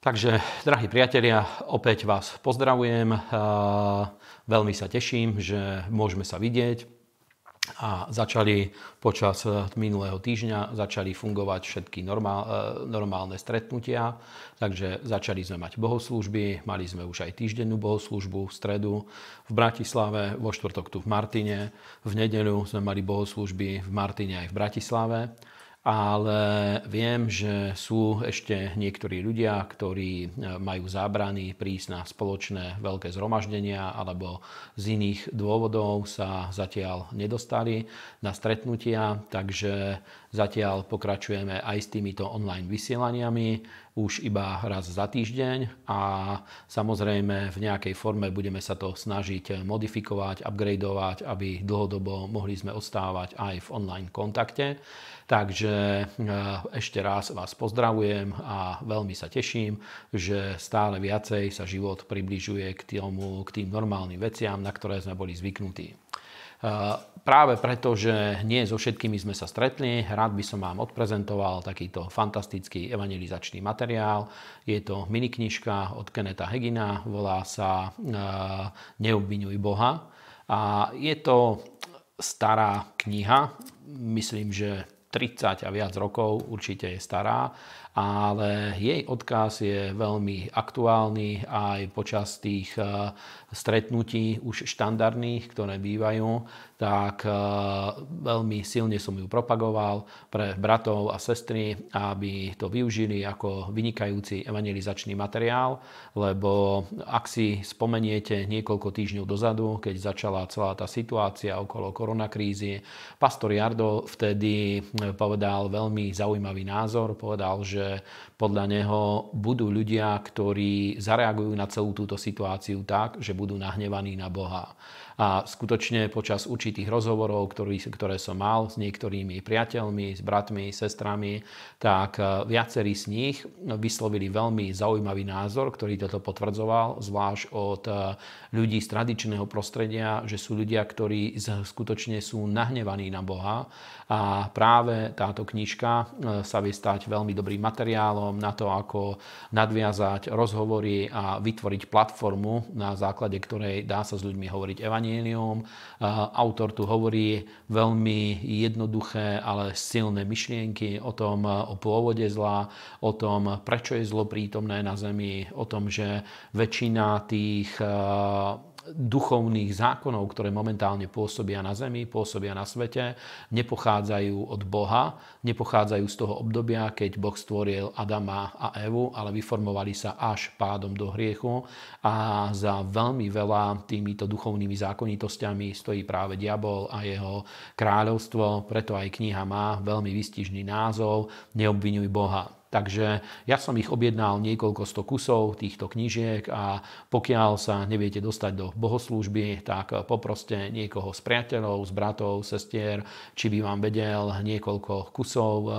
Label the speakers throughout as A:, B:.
A: Takže, drahí priatelia, opäť vás pozdravujem. Veľmi sa teším, že môžeme sa vidieť a začali počas minulého týždňa začali fungovať všetky normál, normálne stretnutia. Takže začali sme mať bohoslúžby, mali sme už aj týždennú bohoslúžbu v stredu v Bratislave, vo štvrtok tu v Martine, v nedeľu sme mali bohoslúžby v Martine aj v Bratislave ale viem, že sú ešte niektorí ľudia, ktorí e, majú zábrany prísť na spoločné veľké zhromaždenia alebo z iných dôvodov sa zatiaľ nedostali na stretnutia, takže zatiaľ pokračujeme aj s týmito online vysielaniami už iba raz za týždeň a samozrejme v nejakej forme budeme sa to snažiť modifikovať, upgradeovať, aby dlhodobo mohli sme ostávať aj v online kontakte. Takže e, ešte raz vás pozdravujem a veľmi sa teším, že stále viacej sa život približuje k, tomu, k tým normálnym veciam, na ktoré sme boli zvyknutí. E, práve preto, že nie so všetkými sme sa stretli, rád by som vám odprezentoval takýto fantastický evangelizačný materiál. Je to miniknižka od Keneta Hegina, volá sa e, Neobvinuj Boha. A je to stará kniha, myslím, že 30 a viac rokov, určite je stará, ale jej odkaz je veľmi aktuálny aj počas tých eh, stretnutí už štandardných, ktoré bývajú, tak eh, veľmi silne som ju propagoval pre bratov a sestry, aby to využili ako vynikajúci evangelizačný materiál, lebo ak si spomeniete niekoľko týždňov dozadu, keď začala celá tá situácia okolo koronakrízy, pastor Jardo vtedy eh, povedal veľmi zaujímavý názor, povedal, že podľa neho budú ľudia, ktorí zareagujú na celú túto situáciu tak, že budú nahnevaní na Boha. A skutočne počas určitých rozhovorov, ktorý, ktoré som mal s niektorými priateľmi, s bratmi, sestrami, tak e, viacerí z nich vyslovili veľmi zaujímavý názor, ktorý toto potvrdzoval, zvlášť od e, ľudí z tradičného prostredia, že sú ľudia, ktorí skutočne sú nahnevaní na Boha. A práve táto knižka e, sa vie stať veľmi dobrým materiálom na to, ako nadviazať rozhovory a vytvoriť platformu, na základe ktorej dá sa s ľuďmi hovoriť evanílium evanielium. Autor tu hovorí veľmi jednoduché, ale silné myšlienky o tom, o pôvode zla, o tom, prečo je zlo prítomné na Zemi, o tom, že väčšina tých duchovných zákonov, ktoré momentálne pôsobia na Zemi, pôsobia na svete, nepochádzajú od Boha, nepochádzajú z toho obdobia, keď Boh stvoril Adama a Evu, ale vyformovali sa až pádom do hriechu a za veľmi veľa týmito duchovnými zákonitosťami stojí práve diabol a jeho kráľovstvo, preto aj kniha má veľmi vystižný názov Neobvinuj Boha. Takže ja som ich objednal niekoľko sto kusov týchto knížiek a pokiaľ sa neviete dostať do bohoslúžby, tak poproste niekoho z priateľov, z bratov, sestier, či by vám vedel niekoľko kusov eh,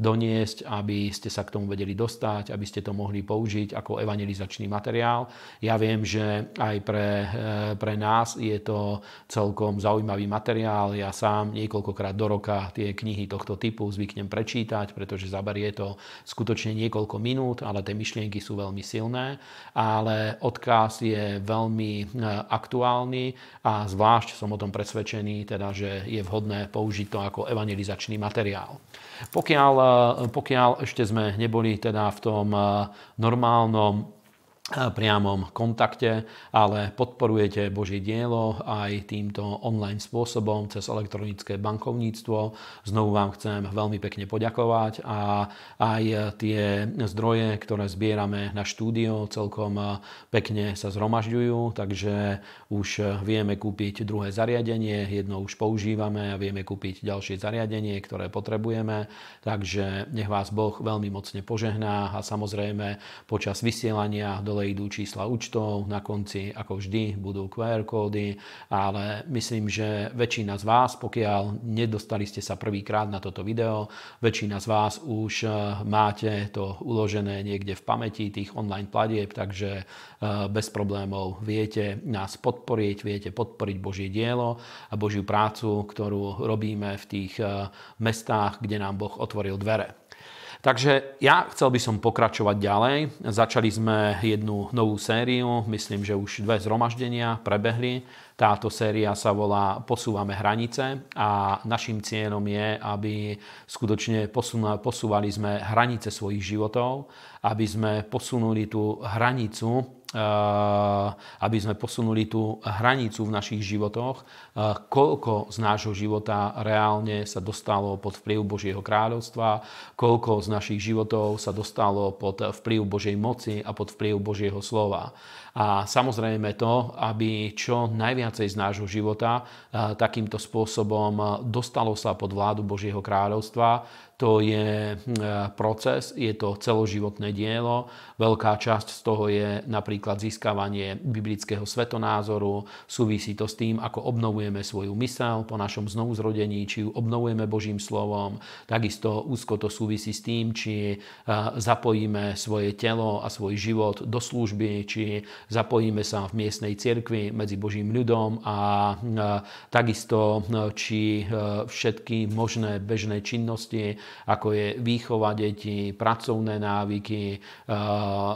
A: doniesť, aby ste sa k tomu vedeli dostať, aby ste to mohli použiť ako evangelizačný materiál. Ja viem, že aj pre, eh, pre nás je to celkom zaujímavý materiál. Ja sám niekoľkokrát do roka tie knihy tohto typu zvyknem prečítať, pretože zaberie to skutočne niekoľko minút, ale tie myšlienky sú veľmi silné, ale odkaz je veľmi e, aktuálny a zvlášť som o tom presvedčený, teda, že je vhodné použiť to ako evangelizačný materiál. Pokiaľ, e, pokiaľ ešte sme neboli teda v tom e, normálnom priamom kontakte, ale podporujete Božie dielo aj týmto online spôsobom cez elektronické bankovníctvo. Znovu vám chcem veľmi pekne poďakovať a aj tie zdroje, ktoré zbierame na štúdio, celkom pekne sa zhromažďujú, takže už vieme kúpiť druhé zariadenie, jedno už používame a vieme kúpiť ďalšie zariadenie, ktoré potrebujeme, takže nech vás Boh veľmi mocne požehná a samozrejme počas vysielania do dole idú čísla účtov, na konci ako vždy budú QR kódy, ale myslím, že väčšina z vás, pokiaľ nedostali ste sa prvýkrát na toto video, väčšina z vás už eh, máte to uložené niekde v pamäti tých online platieb, takže eh, bez problémov viete nás podporiť, viete podporiť Božie dielo a Božiu prácu, ktorú robíme v tých eh, mestách, kde nám Boh otvoril dvere. Takže ja chcel by som pokračovať ďalej. Začali sme jednu novú sériu, myslím, že už dve zhromaždenia prebehli. Táto séria sa volá Posúvame hranice a našim cieľom je, aby skutočne posúvali sme hranice svojich životov, aby sme posunuli tú hranicu aby sme posunuli tú hranicu v našich životoch, eh, koľko z nášho života reálne sa dostalo pod vplyv Božieho kráľovstva, koľko z našich životov sa dostalo pod vplyv Božej moci a pod vplyv Božieho slova. A samozrejme to, aby čo najviacej z nášho života takýmto spôsobom dostalo sa pod vládu Božieho kráľovstva, to je proces, je to celoživotné dielo. Veľká časť z toho je napríklad získavanie biblického svetonázoru, súvisí to s tým, ako obnovujeme svoju mysel po našom znovuzrodení, či ju obnovujeme Božím slovom. Takisto úzko to súvisí s tým, či zapojíme svoje telo a svoj život do služby, či zapojíme sa v miestnej cirkvi medzi Božím ľudom a takisto či všetky možné bežné činnosti, ako je výchova detí, pracovné návyky,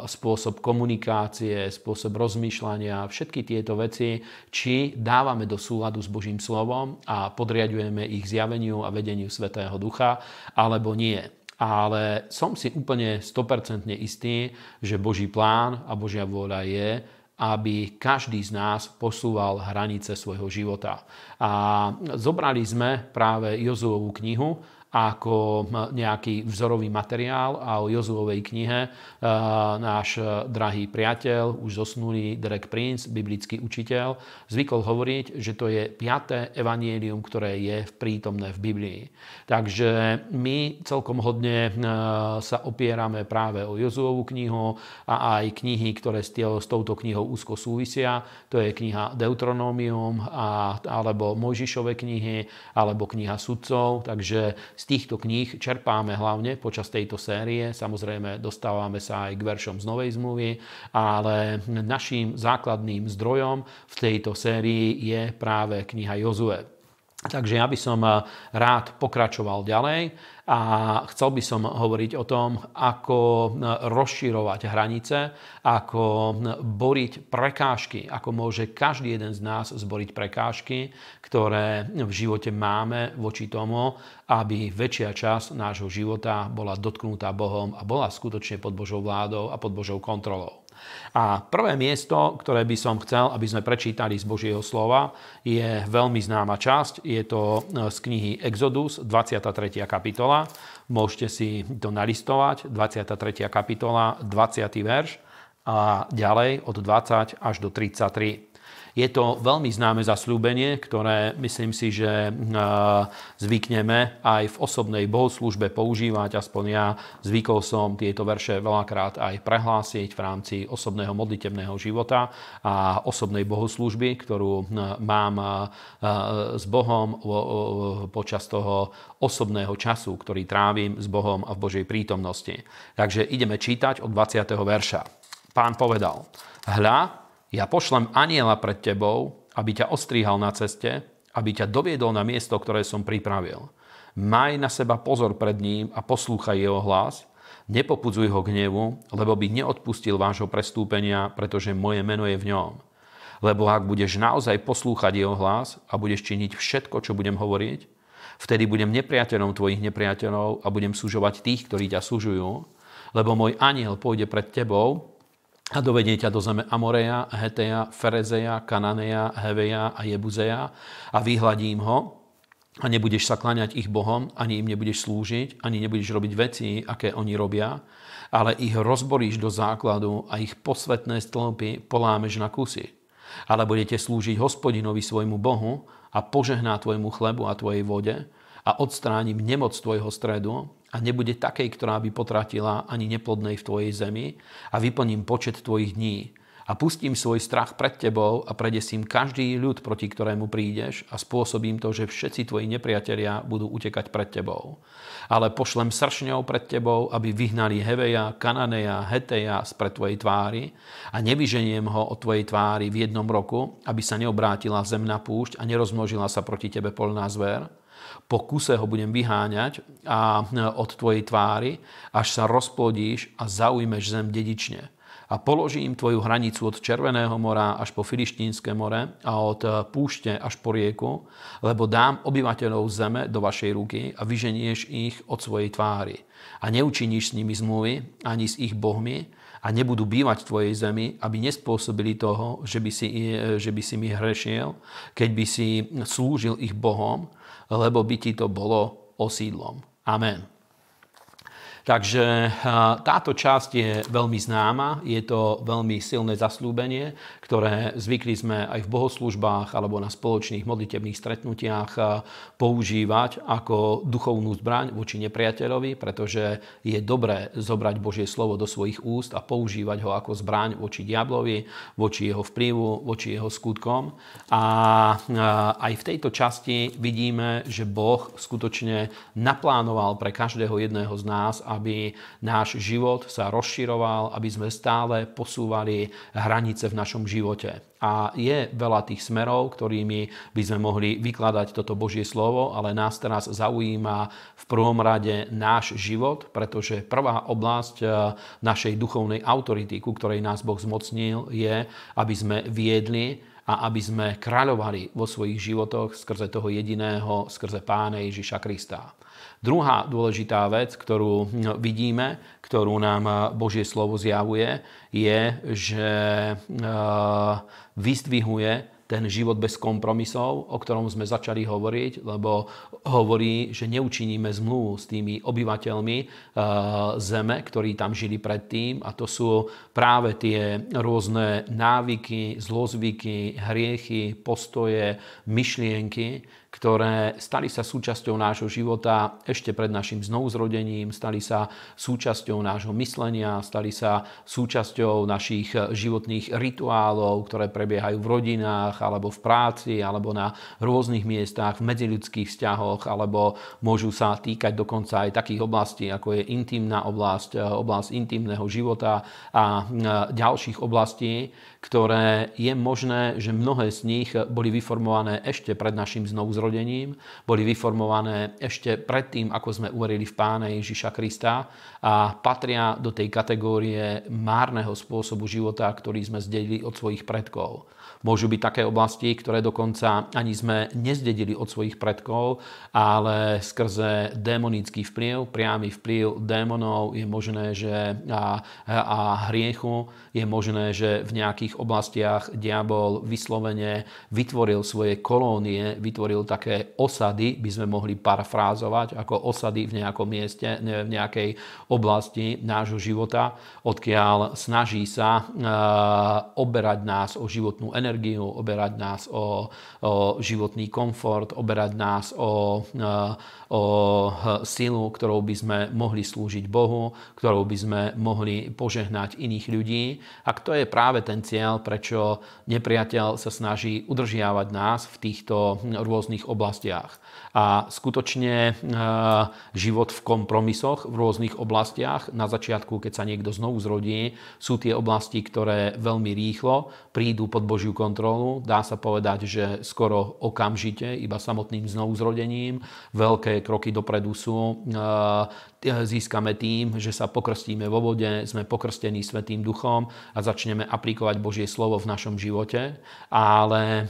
A: spôsob komunikácie, spôsob rozmýšľania, všetky tieto veci, či dávame do súladu s Božím slovom a podriadujeme ich zjaveniu a vedeniu Svetého Ducha, alebo nie ale som si úplne 100% istý, že Boží plán a Božia vôľa je, aby každý z nás posúval hranice svojho života. A zobrali sme práve Jozuovú knihu, ako nejaký vzorový materiál a o Jozuovej knihe e, náš drahý priateľ, už zosnulý Derek Prince, biblický učiteľ, zvykol hovoriť, že to je piaté evanielium, ktoré je prítomné v Biblii. Takže my celkom hodne e, sa opierame práve o Jozuovú knihu a aj knihy, ktoré s, touto knihou úzko súvisia. To je kniha Deuteronomium alebo Mojžišove knihy alebo kniha sudcov. Takže z týchto kníh čerpáme hlavne počas tejto série. Samozrejme, dostávame sa aj k veršom z Novej zmluvy, ale naším základným zdrojom v tejto sérii je práve kniha Jozue. Takže ja by som eh, rád pokračoval ďalej a chcel by som hovoriť o tom, ako rozširovať hranice, ako boriť prekážky, ako môže každý jeden z nás zboriť prekážky, ktoré v živote máme voči tomu, aby väčšia časť nášho života bola dotknutá Bohom a bola skutočne pod Božou vládou a pod Božou kontrolou. A prvé miesto, ktoré by som chcel, aby sme prečítali z Božieho slova, je veľmi známa časť. Je to e, z knihy Exodus, 23. kapitola. Môžete si to nalistovať, 23. kapitola, 20. verš a ďalej od 20 až do 33. Je to veľmi známe zasľúbenie, ktoré myslím si, že zvykneme aj v osobnej bohoslužbe používať. Aspoň ja zvykol som tieto verše veľakrát aj prehlásiť v rámci osobného modlitebného života a osobnej bohoslužby, ktorú mám s Bohom počas toho osobného času, ktorý trávim s Bohom a v Božej prítomnosti. Takže ideme čítať od 20. verša. Pán povedal, hľa, ja pošlem aniela pred tebou, aby ťa ostríhal na ceste, aby ťa doviedol na miesto, ktoré som pripravil. Maj na seba pozor pred ním a poslúchaj jeho hlas. Nepopudzuj ho gnevu, lebo by neodpustil vášho prestúpenia, pretože moje meno je v ňom. Lebo ak budeš naozaj poslúchať jeho hlas a budeš činiť všetko, čo budem hovoriť, vtedy budem nepriateľom tvojich nepriateľov a budem súžovať tých, ktorí ťa súžujú, lebo môj aniel pôjde pred tebou a dovedie ťa do zeme Amoreja, Heteja, Ferezeja, Kananeja, Heveja a Jebuzeja a vyhladím ho a nebudeš sa kláňať ich bohom, ani im nebudeš slúžiť, ani nebudeš robiť veci, aké oni robia, ale ich rozboríš do základu a ich posvetné stĺpy polámeš na kusy. Ale budete slúžiť hospodinovi svojmu Bohu a požehná tvojmu chlebu a tvojej vode a odstránim nemoc tvojho stredu a nebude takej, ktorá by potratila ani neplodnej v tvojej zemi a vyplním počet tvojich dní. A pustím svoj strach pred tebou a predesím každý ľud, proti ktorému prídeš a spôsobím to, že všetci tvoji nepriatelia budú utekať pred tebou. Ale pošlem sršňou pred tebou, aby vyhnali Heveja, Kananeja, Heteja spred tvojej tvári a nevyženiem ho od tvojej tvári v jednom roku, aby sa neobrátila zem na púšť a nerozmnožila sa proti tebe polná zver Po kuse ho budem vyháňať a od tvojej tvári, až sa rozplodíš a zaujmeš zem dedične a položím tvoju hranicu od Červeného mora až po Filištínske more a od púšte až po rieku, lebo dám obyvateľov zeme do vašej ruky a vyženieš ich od svojej tvári. A neučiníš s nimi zmluvy ani s ich bohmi a nebudú bývať v tvojej zemi, aby nespôsobili toho, že by si, že by si mi hrešiel, keď by si slúžil ich bohom, lebo by ti to bolo osídlom. Amen. Takže táto časť je veľmi známa, je to veľmi silné zaslúbenie, ktoré zvykli sme aj v bohoslužbách alebo na spoločných modlitebných stretnutiach používať ako duchovnú zbraň voči nepriateľovi, pretože je dobré zobrať Božie slovo do svojich úst a používať ho ako zbraň voči diablovi, voči jeho vplyvu, voči jeho skutkom. A aj v tejto časti vidíme, že Boh skutočne naplánoval pre každého jedného z nás, aby náš život sa rozširoval, aby sme stále posúvali hranice v našom živote. A je veľa tých smerov, ktorými by sme mohli vykladať toto Božie slovo, ale nás teraz zaujíma v prvom rade náš život, pretože prvá oblasť e, našej duchovnej autority, ku ktorej nás Boh zmocnil, je, aby sme viedli a aby sme kráľovali vo svojich životoch skrze toho jediného, skrze Pána Ježiša Krista. Druhá dôležitá vec, ktorú vidíme, ktorú nám Božie slovo zjavuje, je, že e, vyzdvihuje ten život bez kompromisov, o ktorom sme začali hovoriť, lebo hovorí, že neučiníme zmluvu s tými obyvateľmi e, zeme, ktorí tam žili predtým a to sú práve tie rôzne návyky, zlozvyky, hriechy, postoje, myšlienky, ktoré stali sa súčasťou nášho života ešte pred našim znovuzrodením, stali sa súčasťou nášho myslenia, stali sa súčasťou našich životných rituálov, ktoré prebiehajú v rodinách, alebo v práci, alebo na rôznych miestach, v medziľudských vzťahoch, alebo môžu sa týkať dokonca aj takých oblastí, ako je intimná oblasť, oblasť intimného života a ďalších oblastí, ktoré je možné, že mnohé z nich boli vyformované ešte pred našim znovuzrodením, boli vyformované ešte predtým, ako sme uverili v Pána Ježiša Krista a patria do tej kategórie márneho spôsobu života, ktorý sme zdedili od svojich predkov. Môžu byť také oblasti, ktoré dokonca ani sme nezdedili od svojich predkov, ale skrze démonický vplyv, priamy vplyv démonov je možné, že a, a hriechu je možné, že v nejakých oblastiach diabol vyslovene vytvoril svoje kolónie, vytvoril také osady, by sme mohli parafrázovať, ako osady v nejakom mieste, v nejakej oblasti nášho života, odkiaľ snaží sa oberať nás o životnú energiu energiu, oberať nás o, o životný komfort, oberať nás o, o silu, ktorou by sme mohli slúžiť Bohu, ktorou by sme mohli požehnať iných ľudí. A to je práve ten cieľ, prečo nepriateľ sa snaží udržiavať nás v týchto rôznych oblastiach. A skutočne život v kompromisoch v rôznych oblastiach, na začiatku, keď sa niekto znovu zrodí, sú tie oblasti, ktoré veľmi rýchlo prídu pod Božiu kontrolu. Dá sa povedať, že skoro okamžite, iba samotným znovuzrodením. Veľké kroky dopredu sú získame tým, že sa pokrstíme vo vode, sme pokrstení Svetým duchom a začneme aplikovať Božie slovo v našom živote. Ale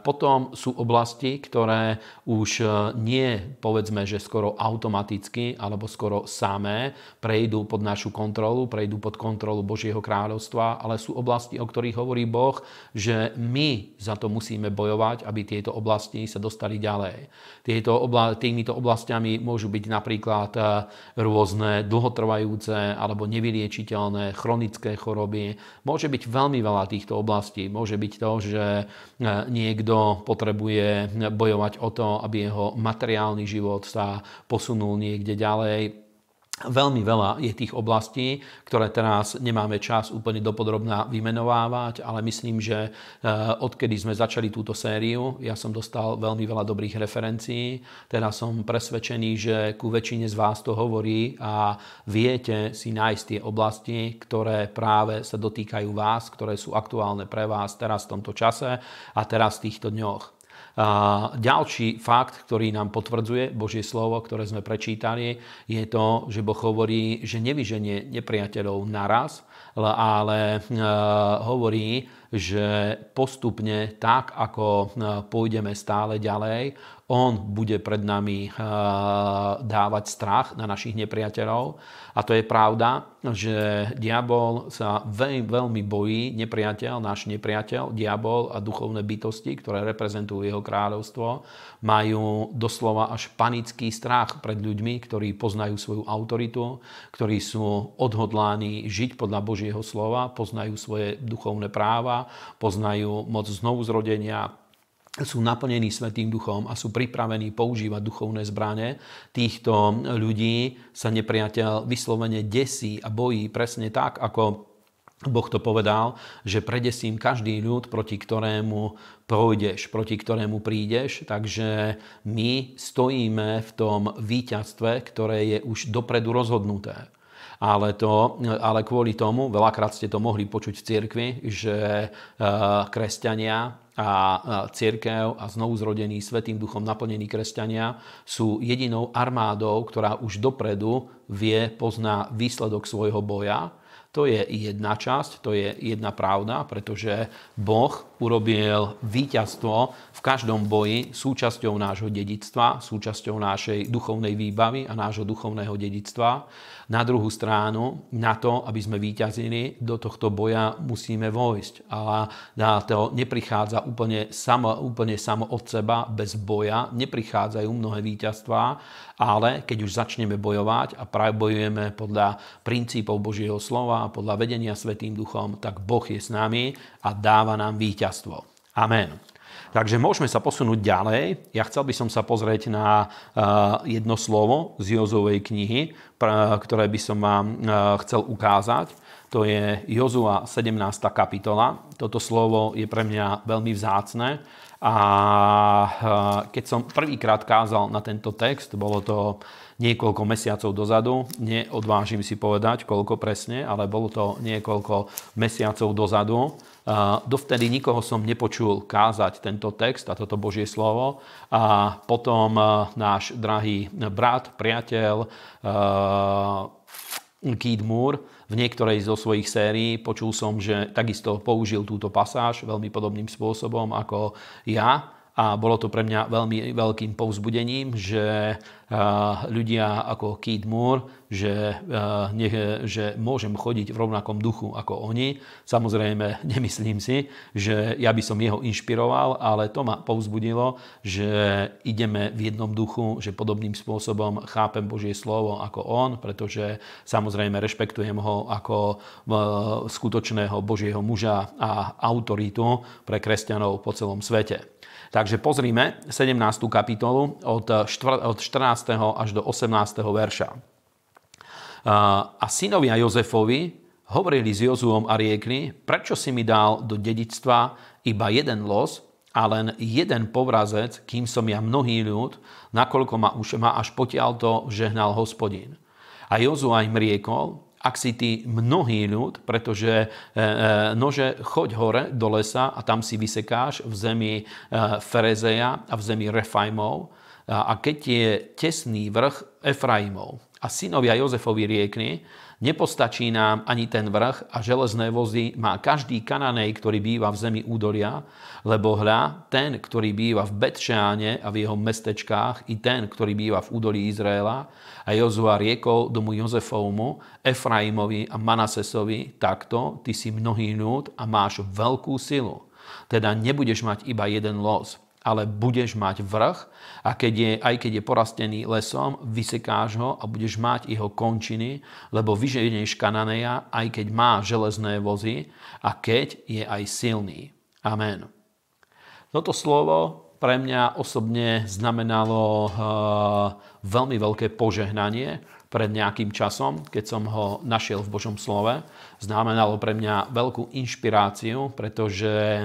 A: potom sú oblasti, ktoré už nie, povedzme, že skoro automaticky alebo skoro samé prejdú pod našu kontrolu, prejdú pod kontrolu Božieho kráľovstva, ale sú oblasti, o ktorých hovorí Boh, že my za to musíme bojovať, aby tieto oblasti sa dostali ďalej. Tieto obla- týmito oblastiami môžu byť napríklad rôzne dlhotrvajúce alebo nevyliečiteľné chronické choroby. Môže byť veľmi veľa týchto oblastí. Môže byť to, že e, niekto potrebuje bojovať o to, aby jeho materiálny život sa posunul niekde ďalej Veľmi veľa je tých oblastí, ktoré teraz nemáme čas úplne dopodrobná vymenovávať, ale myslím, že eh, odkedy sme začali túto sériu, ja som dostal veľmi veľa dobrých referencií, teda som presvedčený, že ku väčšine z vás to hovorí a viete si nájsť tie oblasti, ktoré práve sa dotýkajú vás, ktoré sú aktuálne pre vás teraz v tomto čase a teraz v týchto dňoch. A ďalší fakt, ktorý nám potvrdzuje Božie slovo, ktoré sme prečítali, je to, že Boh hovorí, že nevyženie nepriateľov naraz, ale hovorí, že postupne tak, ako pôjdeme stále ďalej, on bude pred nami eh, dávať strach na našich nepriateľov. A to je pravda, že diabol sa veľmi, veľmi bojí, nepriateľ, náš nepriateľ, diabol a duchovné bytosti, ktoré reprezentujú jeho kráľovstvo, majú doslova až panický strach pred ľuďmi, ktorí poznajú svoju autoritu, ktorí sú odhodláni žiť podľa Božieho slova, poznajú svoje duchovné práva, poznajú moc znovuzrodenia, sú naplnení Svetým duchom a sú pripravení používať duchovné zbranie. Týchto ľudí sa nepriateľ vyslovene desí a bojí presne tak, ako Boh to povedal, že predesím každý ľud, proti ktorému pôjdeš, proti ktorému prídeš. Takže my stojíme v tom víťazstve, ktoré je už dopredu rozhodnuté. Ale, to, ale kvôli tomu, veľakrát ste to mohli počuť v cirkvi, že eh, kresťania a církev a znovu zrodení Svetým duchom naplnení kresťania sú jedinou armádou, ktorá už dopredu vie, pozná výsledok svojho boja. To je jedna časť, to je jedna pravda, pretože Boh urobil víťazstvo v každom boji súčasťou nášho dedictva, súčasťou našej duchovnej výbavy a nášho duchovného dedictva. Na druhú stranu, na to, aby sme výťazili, do tohto boja musíme vojsť. A to neprichádza úplne samo, úplne samo od seba, bez boja. Neprichádzajú mnohé víťazstvá, ale keď už začneme bojovať a bojujeme podľa princípov Božieho slova, podľa vedenia Svetým duchom, tak Boh je s nami a dáva nám víťazstvo. Amen. Takže môžeme sa posunúť ďalej. Ja chcel by som sa pozrieť na jedno slovo z Jozovej knihy, ktoré by som vám chcel ukázať. To je Jozua 17. kapitola. Toto slovo je pre mňa veľmi vzácne. A keď som prvýkrát kázal na tento text, bolo to niekoľko mesiacov dozadu, neodvážim si povedať, koľko presne, ale bolo to niekoľko mesiacov dozadu. Dovtedy nikoho som nepočul kázať tento text a toto Božie slovo. A potom náš drahý brat, priateľ Keith Moore v niektorej zo svojich sérií počul som, že takisto použil túto pasáž veľmi podobným spôsobom ako ja a bolo to pre mňa veľmi veľkým povzbudením, že ľudia ako Keith Moore, že, že môžem chodiť v rovnakom duchu ako oni. Samozrejme, nemyslím si, že ja by som jeho inšpiroval, ale to ma povzbudilo, že ideme v jednom duchu, že podobným spôsobom chápem Božie slovo ako on, pretože samozrejme rešpektujem ho ako skutočného Božieho muža a autoritu pre kresťanov po celom svete. Takže pozrime 17. kapitolu od 14. až do 18. verša. A synovia Jozefovi hovorili s Jozuom a riekli, prečo si mi dal do dedictva iba jeden los a len jeden povrazec, kým som ja mnohý ľud, nakoľko ma už ma až potiaľ to žehnal hospodin. A Jozua im riekol, ak si ty mnohý ľud, pretože e, e, nože choď hore do lesa a tam si vysekáš v zemi e, Ferezeja a v zemi Refajmov a keď je tesný vrch Efraimov a synovia Jozefovi riekli, Nepostačí nám ani ten vrch a železné vozy má každý kananej, ktorý býva v zemi údolia, lebo hľa, ten, ktorý býva v Betšeáne a v jeho mestečkách, i ten, ktorý býva v údolí Izraela, a Jozua riekol domu Jozefovmu, Efraimovi a Manasesovi, takto, ty si mnohý ľud a máš veľkú silu. Teda nebudeš mať iba jeden los, ale budeš mať vrch a keď je, aj keď je porastený lesom, vysekáš ho a budeš mať jeho končiny, lebo vyženieš Kananeja, aj keď má železné vozy a keď je aj silný. Amen. Toto slovo pre mňa osobne znamenalo uh, veľmi veľké požehnanie, pred nejakým časom, keď som ho našiel v Božom slove. Znamenalo pre mňa veľkú inšpiráciu, pretože e,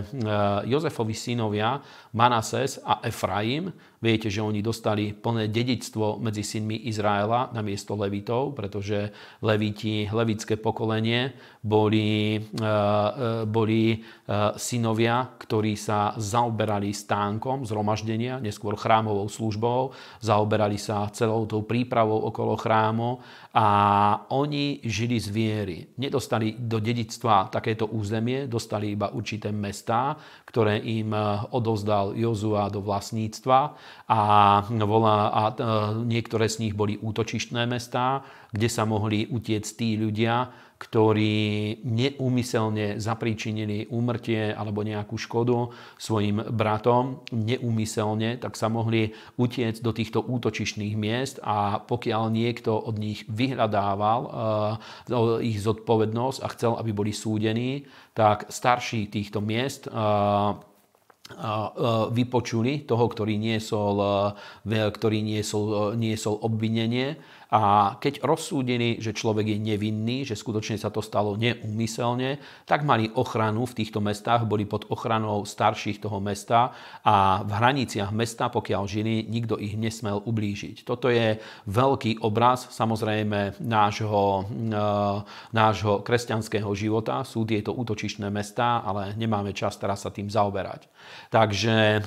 A: Jozefovi synovia Manases a Efraim Viete, že oni dostali plné dedictvo medzi synmi Izraela na miesto Levitov, pretože Leviti, levické pokolenie, boli, boli synovia, ktorí sa zaoberali stánkom zhromaždenia, neskôr chrámovou službou, zaoberali sa celou tou prípravou okolo chrámu a oni žili z viery. Nedostali do dedictva takéto územie, dostali iba určité mestá, ktoré im odovzdal Jozua do vlastníctva. A, a niektoré z nich boli útočištné mestá, kde sa mohli utiecť tí ľudia, ktorí neúmyselne zapríčinili úmrtie alebo nejakú škodu svojim bratom, neúmyselne, tak sa mohli utiecť do týchto útočišných miest a pokiaľ niekto od nich vyhľadával uh, ich zodpovednosť a chcel, aby boli súdení, tak starší týchto miest uh, vypočuli toho, ktorý niesol, ktorý niesol, niesol obvinenie a keď rozsúdili, že človek je nevinný, že skutočne sa to stalo neúmyselne, tak mali ochranu v týchto mestách, boli pod ochranou starších toho mesta a v hraniciach mesta, pokiaľ žili, nikto ich nesmel ublížiť. Toto je veľký obraz samozrejme nášho, e, nášho kresťanského života. Sú tieto útočišné mestá, ale nemáme čas teraz sa tým zaoberať. Takže e,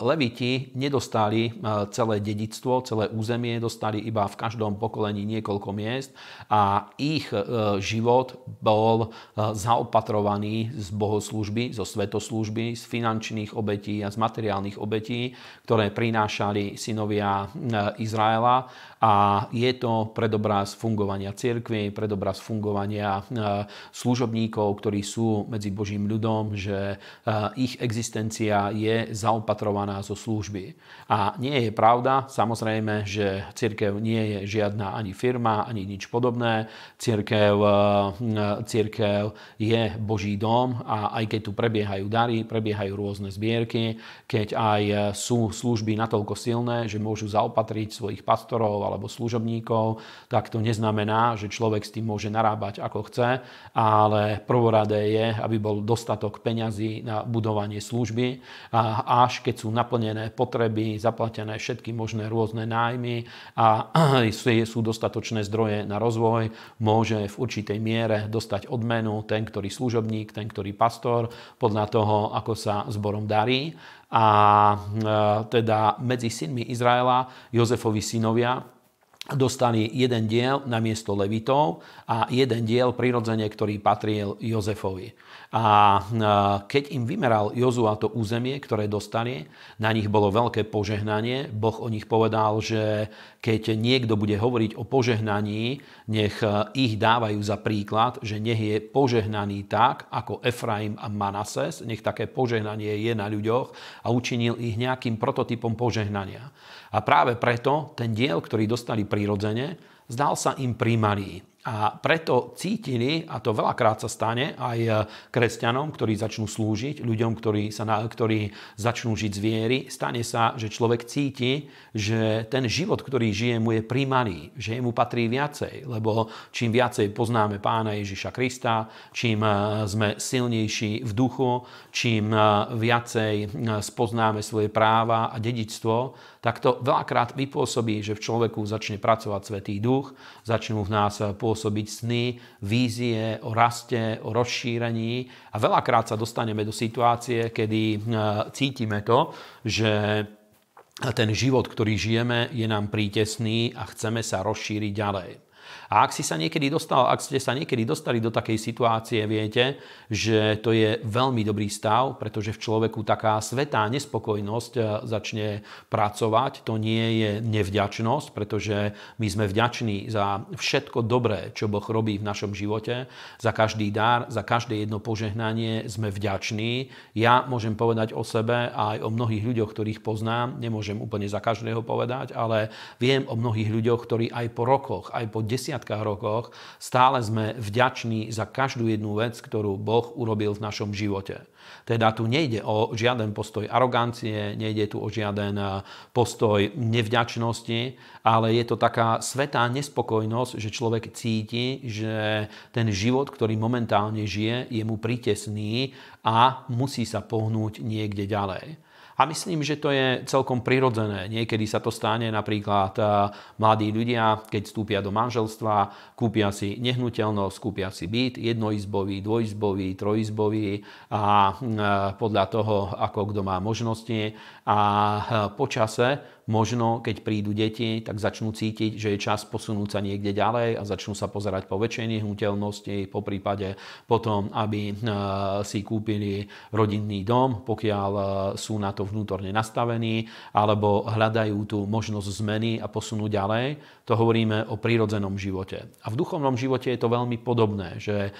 A: Leviti nedostali e, celé dedictvo, celé územie, dostali iba v každom každom pokolení niekoľko miest a ich e, život bol e, zaopatrovaný z bohoslúžby, zo svetoslúžby, z finančných obetí a z materiálnych obetí, ktoré prinášali synovia e, Izraela a je to predobraz fungovania cirkvi, predobraz fungovania služobníkov, ktorí sú medzi Božím ľudom, že ich existencia je zaopatrovaná zo služby. A nie je pravda, samozrejme, že cirkev nie je žiadna ani firma, ani nič podobné. Církev, eh, církev je Boží dom a aj keď tu prebiehajú dary, prebiehajú rôzne zbierky, keď aj sú služby natoľko silné, že môžu zaopatriť svojich pastorov alebo služobníkov, tak to neznamená, že človek s tým môže narábať ako chce, ale prvoradé je, aby bol dostatok peňazí na budovanie služby a až keď sú naplnené potreby, zaplatené všetky možné rôzne nájmy a sú dostatočné zdroje na rozvoj, môže v určitej miere dostať odmenu ten, ktorý služobník, ten, ktorý pastor, podľa toho, ako sa zborom darí. A e, teda medzi synmi Izraela Jozefovi synovia dostali jeden diel na miesto Levitov a jeden diel prirodzene, ktorý patril Jozefovi. A keď im vymeral Jozua to územie, ktoré dostali, na nich bolo veľké požehnanie. Boh o nich povedal, že keď niekto bude hovoriť o požehnaní, nech ich dávajú za príklad, že nech je požehnaný tak, ako Efraim a Manases, nech také požehnanie je na ľuďoch a učinil ich nejakým prototypom požehnania. A práve preto ten diel, ktorý dostali prirodzene, zdal sa im primarý. A preto cítili, a to veľakrát sa stane aj e, kresťanom, ktorí začnú slúžiť, ľuďom, ktorí, sa ktorí začnú žiť z viery, stane sa, že človek cíti, že ten život, ktorý žije, mu je príjmaný, že mu patrí viacej, lebo čím viacej poznáme pána Ježiša Krista, čím e, sme silnejší v duchu, čím e, viacej spoznáme svoje práva a dedičstvo, tak to veľakrát vypôsobí, že v človeku začne pracovať Svetý Duch, začnú v nás pôsobiť sny, vízie o raste, o rozšírení a veľakrát sa dostaneme do situácie, kedy e, cítime to, že ten život, ktorý žijeme, je nám prítesný a chceme sa rozšíriť ďalej. A ak, si sa niekedy dostal, ak ste sa niekedy dostali do takej situácie, viete, že to je veľmi dobrý stav, pretože v človeku taká svetá nespokojnosť eh, začne pracovať. To nie je nevďačnosť, pretože my sme vďační za všetko dobré, čo Boh robí v našom živote, za každý dar, za každé jedno požehnanie sme vďační. Ja môžem povedať o sebe a aj o mnohých ľuďoch, ktorých poznám, nemôžem úplne za každého povedať, ale viem o mnohých ľuďoch, ktorí aj po rokoch, aj po desiatkách rokoch, stále sme vďační za každú jednu vec, ktorú Boh urobil v našom živote. Teda tu nejde o žiaden postoj arogancie, nejde tu o žiaden eh, postoj nevďačnosti, ale je to taká svetá nespokojnosť, že človek cíti, že ten život, ktorý momentálne žije, je mu pritesný a musí sa pohnúť niekde ďalej. A myslím, že to je celkom prirodzené. Niekedy sa to stane napríklad mladí ľudia, keď vstúpia do manželstva, kúpia si nehnuteľnosť, kúpia si byt, jednoizbový, dvojizbový, trojizbový a podľa toho, ako kto má možnosti. A počase možno keď prídu deti, tak začnú cítiť, že je čas posunúť sa niekde ďalej a začnú sa pozerať po väčšej nehnuteľnosti, po prípade potom, aby e, si kúpili rodinný dom, pokiaľ e, sú na to vnútorne nastavení, alebo hľadajú tú možnosť zmeny a posunúť ďalej. To hovoríme o prírodzenom živote. A v duchovnom živote je to veľmi podobné, že e,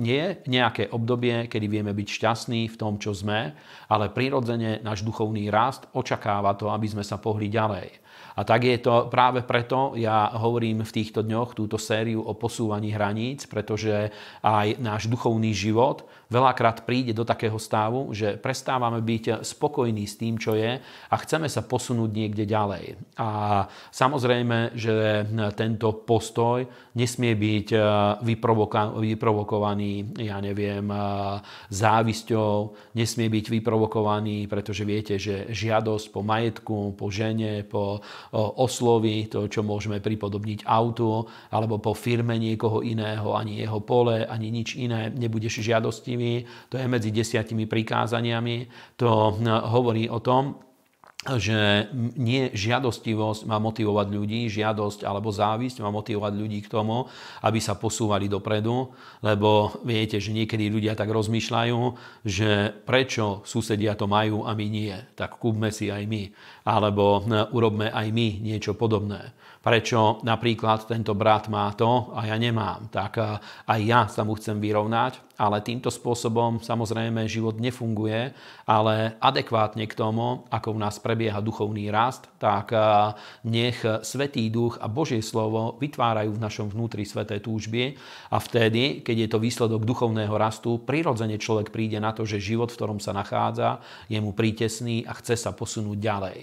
A: nie je nejaké obdobie, kedy vieme byť šťastní v tom, čo sme, ale prirodzene náš duchovný rast očakáva to, aby sme sa pohli ďalej. A tak je to práve preto, ja hovorím v týchto dňoch túto sériu o posúvaní hraníc, pretože aj náš duchovný život veľakrát príde do takého stavu, že prestávame byť spokojní s tým, čo je a chceme sa posunúť niekde ďalej. A samozrejme, že tento postoj nesmie byť eh, vyprovokovaný, ja neviem, eh, závisťou, nesmie byť vyprovokovaný, pretože viete, že žiadosť po majetku, po žene, po oslovy, to, čo môžeme pripodobniť autu, alebo po firme niekoho iného, ani jeho pole, ani nič iné, nebudeš žiadostivý. To je medzi desiatimi prikázaniami. To hovorí o tom, že nie žiadostivosť má motivovať ľudí, žiadosť alebo závisť má motivovať ľudí k tomu, aby sa posúvali dopredu, lebo viete, že niekedy ľudia tak rozmýšľajú, že prečo susedia to majú a my nie, tak kúpme si aj my, alebo urobme aj my niečo podobné prečo napríklad tento brat má to a ja nemám. Tak aj ja sa mu chcem vyrovnať, ale týmto spôsobom samozrejme život nefunguje, ale adekvátne k tomu, ako u nás prebieha duchovný rast, tak nech Svetý duch a Božie slovo vytvárajú v našom vnútri sveté túžby a vtedy, keď je to výsledok duchovného rastu, prirodzene človek príde na to, že život, v ktorom sa nachádza, je mu prítesný a chce sa posunúť ďalej.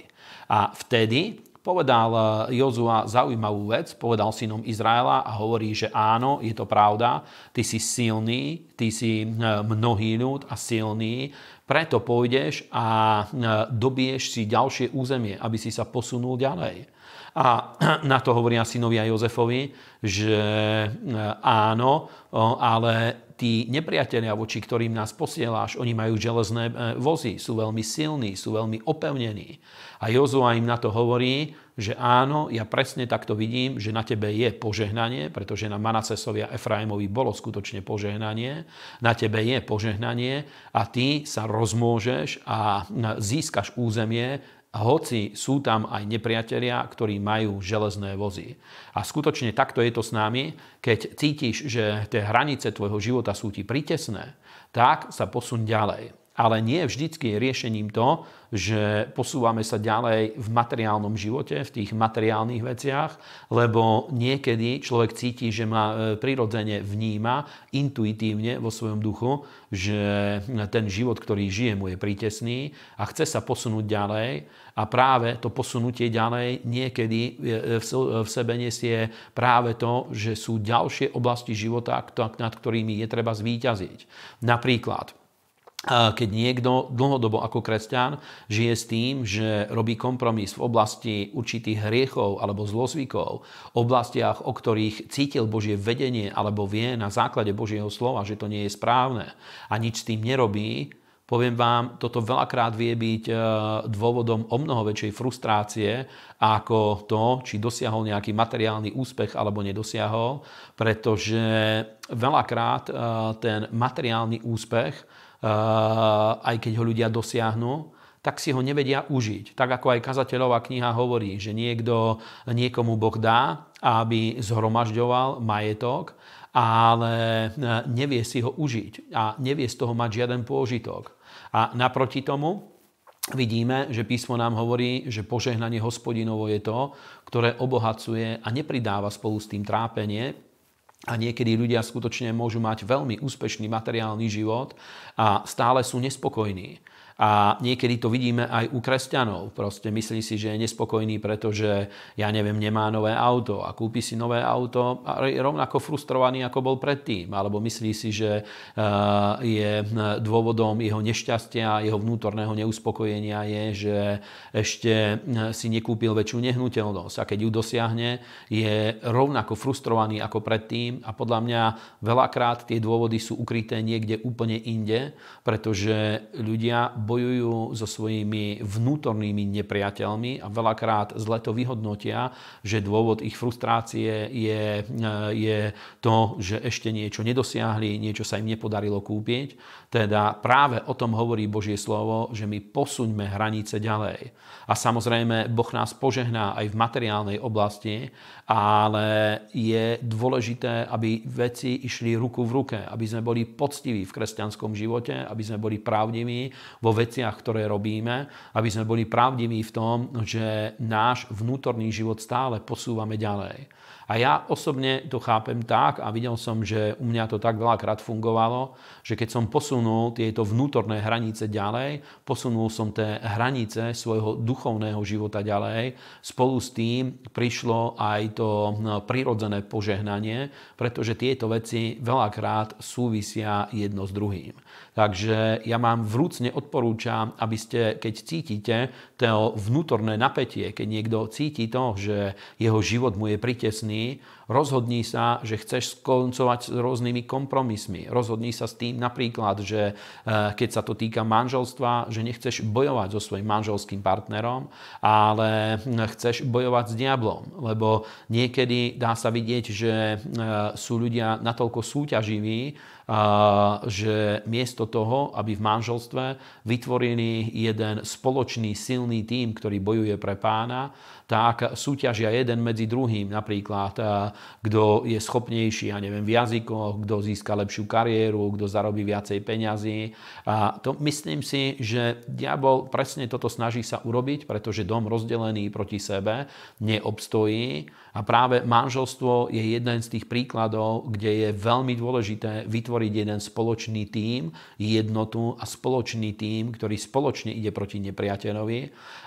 A: A vtedy povedal eh, Jozua zaujímavú vec, povedal synom Izraela a hovorí, že áno, je to pravda, ty si silný, ty si eh, mnohý ľud a silný, preto pôjdeš a eh, dobiješ si ďalšie územie, aby si sa posunul ďalej. A na to hovoria synovia Jozefovi, že áno, ale tí nepriatelia, voči ktorým nás posieláš, oni majú železné vozy, sú veľmi silní, sú veľmi opevnení. A Jozua im na to hovorí, že áno, ja presne takto vidím, že na tebe je požehnanie, pretože na Manasesovi a Efraimovi bolo skutočne požehnanie, na tebe je požehnanie a ty sa rozmôžeš a získaš územie, hoci sú tam aj nepriatelia, ktorí majú železné vozy. A skutočne takto je to s nami, keď cítiš, že tie hranice tvojho života sú ti pritesné, tak sa posun ďalej. Ale nie vždycky je riešením to, že posúvame sa ďalej v materiálnom živote, v tých materiálnych veciach, lebo niekedy človek cíti, že ma e, prirodzene vníma intuitívne vo svojom duchu, že ten život, ktorý žije, mu je prítesný a chce sa posunúť ďalej a práve to posunutie ďalej niekedy e, v sebe nesie práve to, že sú ďalšie oblasti života, nad ktorými je treba zvíťaziť. Napríklad, keď niekto dlhodobo ako kresťan žije s tým, že robí kompromis v oblasti určitých hriechov alebo zlozvykov, oblastiach, o ktorých cítil Božie vedenie alebo vie na základe Božieho slova, že to nie je správne a nič s tým nerobí, poviem vám, toto veľakrát vie byť e, dôvodom o mnoho väčšej frustrácie ako to, či dosiahol nejaký materiálny úspech alebo nedosiahol, pretože veľakrát e, ten materiálny úspech aj keď ho ľudia dosiahnu, tak si ho nevedia užiť. Tak ako aj kazateľová kniha hovorí, že niekto niekomu Boh dá, aby zhromažďoval majetok, ale nevie si ho užiť a nevie z toho mať žiaden pôžitok. A naproti tomu vidíme, že písmo nám hovorí, že požehnanie hospodinovo je to, ktoré obohacuje a nepridáva spolu s tým trápenie, a niekedy ľudia skutočne môžu mať veľmi úspešný materiálny život a stále sú nespokojní. A niekedy to vidíme aj u kresťanov. Proste myslí si, že je nespokojný, pretože, ja neviem, nemá nové auto a kúpi si nové auto a je rovnako frustrovaný, ako bol predtým. Alebo myslí si, že eh, je dôvodom jeho nešťastia, jeho vnútorného neuspokojenia je, že ešte eh, si nekúpil väčšiu nehnuteľnosť a keď ju dosiahne, je rovnako frustrovaný ako predtým a podľa mňa veľakrát tie dôvody sú ukryté niekde úplne inde, pretože ľudia bojujú so svojimi vnútornými nepriateľmi a veľakrát zle to vyhodnotia, že dôvod ich frustrácie je, je to, že ešte niečo nedosiahli, niečo sa im nepodarilo kúpiť. Teda práve o tom hovorí Božie slovo, že my posuňme hranice ďalej. A samozrejme, Boh nás požehná aj v materiálnej oblasti, ale je dôležité, aby veci išli ruku v ruke, aby sme boli poctiví v kresťanskom živote, aby sme boli pravdiví vo veciach, ktoré robíme, aby sme boli pravdiví v tom, že náš vnútorný život stále posúvame ďalej. A ja osobne to chápem tak a videl som, že u mňa to tak veľakrát fungovalo, že keď som posunul tieto vnútorné hranice ďalej, posunul som tie hranice svojho duchovného života ďalej, spolu s tým prišlo aj to no, prirodzené požehnanie, pretože tieto veci veľakrát súvisia jedno s druhým. Takže ja mám vrúcne odporúčam, aby ste, keď cítite to vnútorné napätie, keď niekto cíti to, že jeho život mu je pritesný, rozhodni sa, že chceš skoncovať s rôznymi kompromismi. Rozhodni sa s tým napríklad, že eh, keď sa to týka manželstva, že nechceš bojovať so svojím manželským partnerom, ale chceš bojovať s diablom. Lebo niekedy dá sa vidieť, že eh, sú ľudia natoľko súťaživí, že miesto toho, aby v manželstve vytvorili jeden spoločný silný tím, ktorý bojuje pre pána, tak súťažia jeden medzi druhým. Napríklad, kto je schopnejší, ja neviem, v jazykoch, kto získa lepšiu kariéru, kto zarobí viacej peňazí. A to myslím si, že diabol presne toto snaží sa urobiť, pretože dom rozdelený proti sebe neobstojí a práve manželstvo je jeden z tých príkladov, kde je veľmi dôležité vytvoriť jeden spoločný tím, jednotu a spoločný tím, ktorý spoločne ide proti nepriateľovi.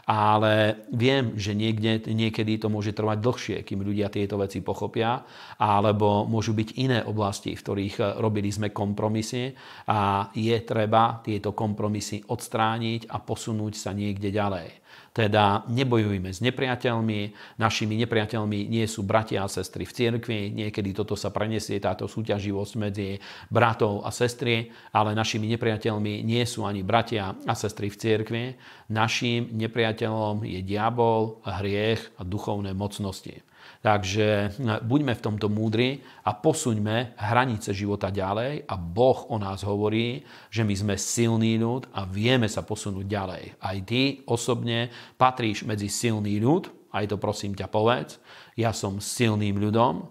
A: Ale viem, že niekde, niekedy to môže trvať dlhšie, kým ľudia tieto veci pochopia, alebo môžu byť iné oblasti, v ktorých robili sme kompromisy a je treba tieto kompromisy odstrániť a posunúť sa niekde ďalej. Teda nebojujme s nepriateľmi, našimi nepriateľmi nie sú bratia a sestry v cirkvi, niekedy toto sa preniesie, táto súťaživosť medzi bratov a sestry, ale našimi nepriateľmi nie sú ani bratia a sestry v cirkvi. Naším nepriateľom je diabol, hriech a duchovné mocnosti. Takže no, buďme v tomto múdri a posuňme hranice života ďalej a Boh o nás hovorí, že my sme silný ľud a vieme sa posunúť ďalej. Aj ty osobne patríš medzi silný ľud, aj to prosím ťa povedz, ja som silným ľudom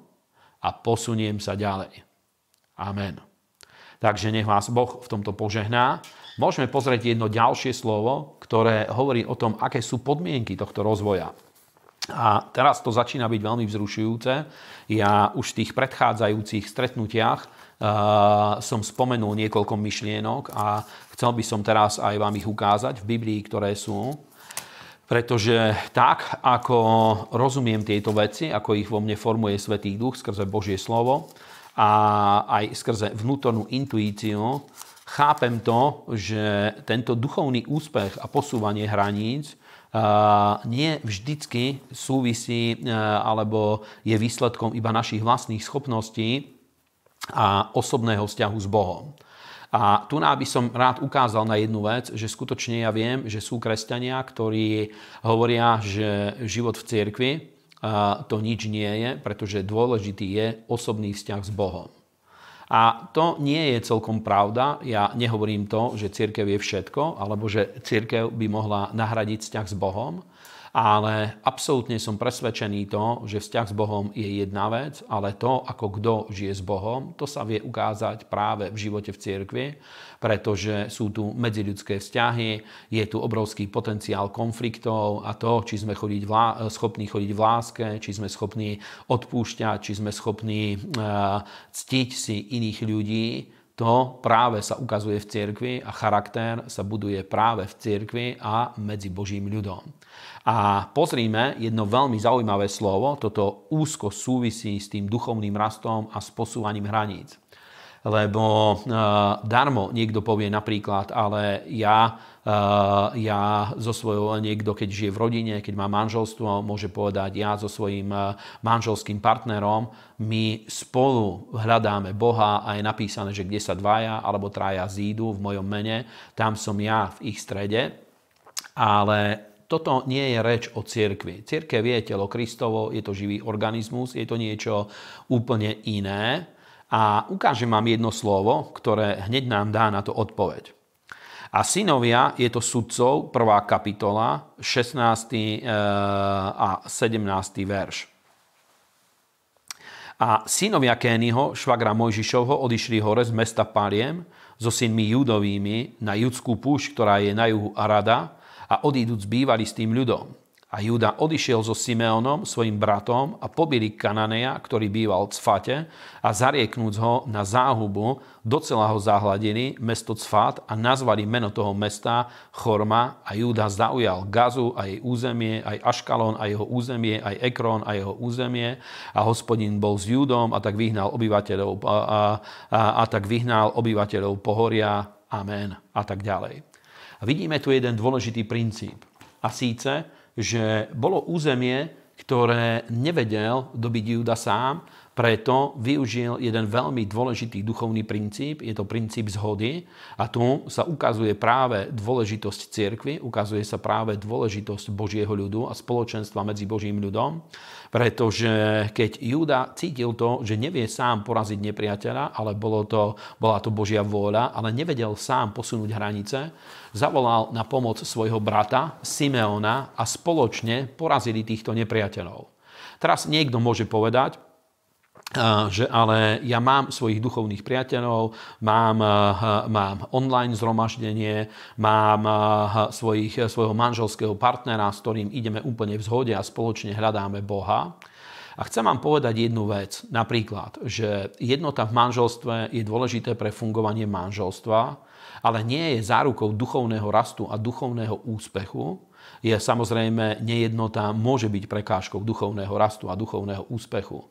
A: a posuniem sa ďalej. Amen. Takže nech vás Boh v tomto požehná. Môžeme pozrieť jedno ďalšie slovo, ktoré hovorí o tom, aké sú podmienky tohto rozvoja. A teraz to začína byť veľmi vzrušujúce. Ja už v tých predchádzajúcich stretnutiach uh, som spomenul niekoľko myšlienok a chcel by som teraz aj vám ich ukázať v Biblii, ktoré sú. Pretože tak, ako rozumiem tieto veci, ako ich vo mne formuje Svetý Duch skrze Božie slovo a aj skrze vnútornú intuíciu, chápem to, že tento duchovný úspech a posúvanie hraníc nie vždycky súvisí alebo je výsledkom iba našich vlastných schopností a osobného vzťahu s Bohom. A tu by som rád ukázal na jednu vec, že skutočne ja viem, že sú kresťania, ktorí hovoria, že život v cirkvi to nič nie je, pretože dôležitý je osobný vzťah s Bohom. A to nie je celkom pravda. Ja nehovorím to, že církev je všetko, alebo že církev by mohla nahradiť vzťah s Bohom ale absolútne som presvedčený to, že vzťah s Bohom je jedna vec, ale to, ako kto žije s Bohom, to sa vie ukázať práve v živote v cirkvi, pretože sú tu medziľudské vzťahy, je tu obrovský potenciál konfliktov a to, či sme chodiť vlá- schopní chodiť v láske, či sme schopní odpúšťať, či sme schopní uh, ctiť si iných ľudí, to práve sa ukazuje v cirkvi a charakter sa buduje práve v cirkvi a medzi Božím ľudom. A pozrime jedno veľmi zaujímavé slovo, toto úzko súvisí s tým duchovným rastom a s posúvaním hraníc lebo uh, darmo niekto povie napríklad, ale ja, uh, ja so svojou, niekto keď žije v rodine, keď má manželstvo, môže povedať, ja so svojím uh, manželským partnerom, my spolu hľadáme Boha a je napísané, že kde sa dvaja alebo traja zídu v mojom mene, tam som ja v ich strede. Ale toto nie je reč o cirkvi. Cirkev je telo Kristovo, je to živý organizmus, je to niečo úplne iné. A ukážem vám jedno slovo, ktoré hneď nám dá na to odpoveď. A synovia, je to sudcov, prvá kapitola, 16. Eh, a 17. verš. A synovia Kényho, švagra Mojžišovho, odišli hore z mesta Paliem so synmi judovými na judskú púšť, ktorá je na juhu Arada a odíduc bývali s tým ľudom. A Júda odišiel so Simeonom, svojim bratom, a pobili Kananeja, ktorý býval v Cfate, a zarieknúc ho na záhubu, docela ho zahladili mesto Cfat a nazvali meno toho mesta Chorma a Júda zaujal Gazu a jej územie, aj Aškalon a jeho územie, aj Ekron a jeho územie a hospodin bol s Júdom a tak vyhnal obyvateľov, a, a, a, a tak vyhnal obyvateľov pohoria. Amen. A tak ďalej. A vidíme tu jeden dôležitý princíp. A síce, že bolo územie, ktoré nevedel dobiť Júda sám, preto využil jeden veľmi dôležitý duchovný princíp, je to princíp zhody a tu sa ukazuje práve dôležitosť cirkvy, ukazuje sa práve dôležitosť Božieho ľudu a spoločenstva medzi Božím ľudom, pretože keď Júda cítil to, že nevie sám poraziť nepriateľa, ale bolo to, bola to Božia vôľa, ale nevedel sám posunúť hranice, zavolal na pomoc svojho brata Simeona a spoločne porazili týchto nepriateľov. Teraz niekto môže povedať, že ale ja mám svojich duchovných priateľov, mám, mám online zhromaždenie, mám svojich, svojho manželského partnera, s ktorým ideme úplne v zhode a spoločne hľadáme Boha. A chcem vám povedať jednu vec, napríklad, že jednota v manželstve je dôležité pre fungovanie manželstva, ale nie je zárukou duchovného rastu a duchovného úspechu. Je samozrejme, nejednota môže byť prekážkou duchovného rastu a duchovného úspechu.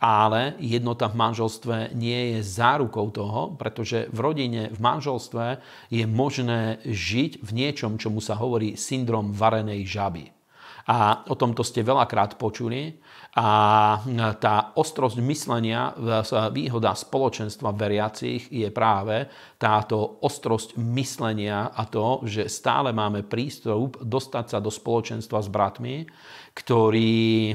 A: Ale jednota v manželstve nie je zárukou toho, pretože v rodine, v manželstve je možné žiť v niečom, čomu sa hovorí syndrom varenej žaby. A o tomto ste veľakrát počuli. A tá ostrosť myslenia, výhoda spoločenstva veriacich je práve táto ostrosť myslenia a to, že stále máme prístup dostať sa do spoločenstva s bratmi, ktorý, e,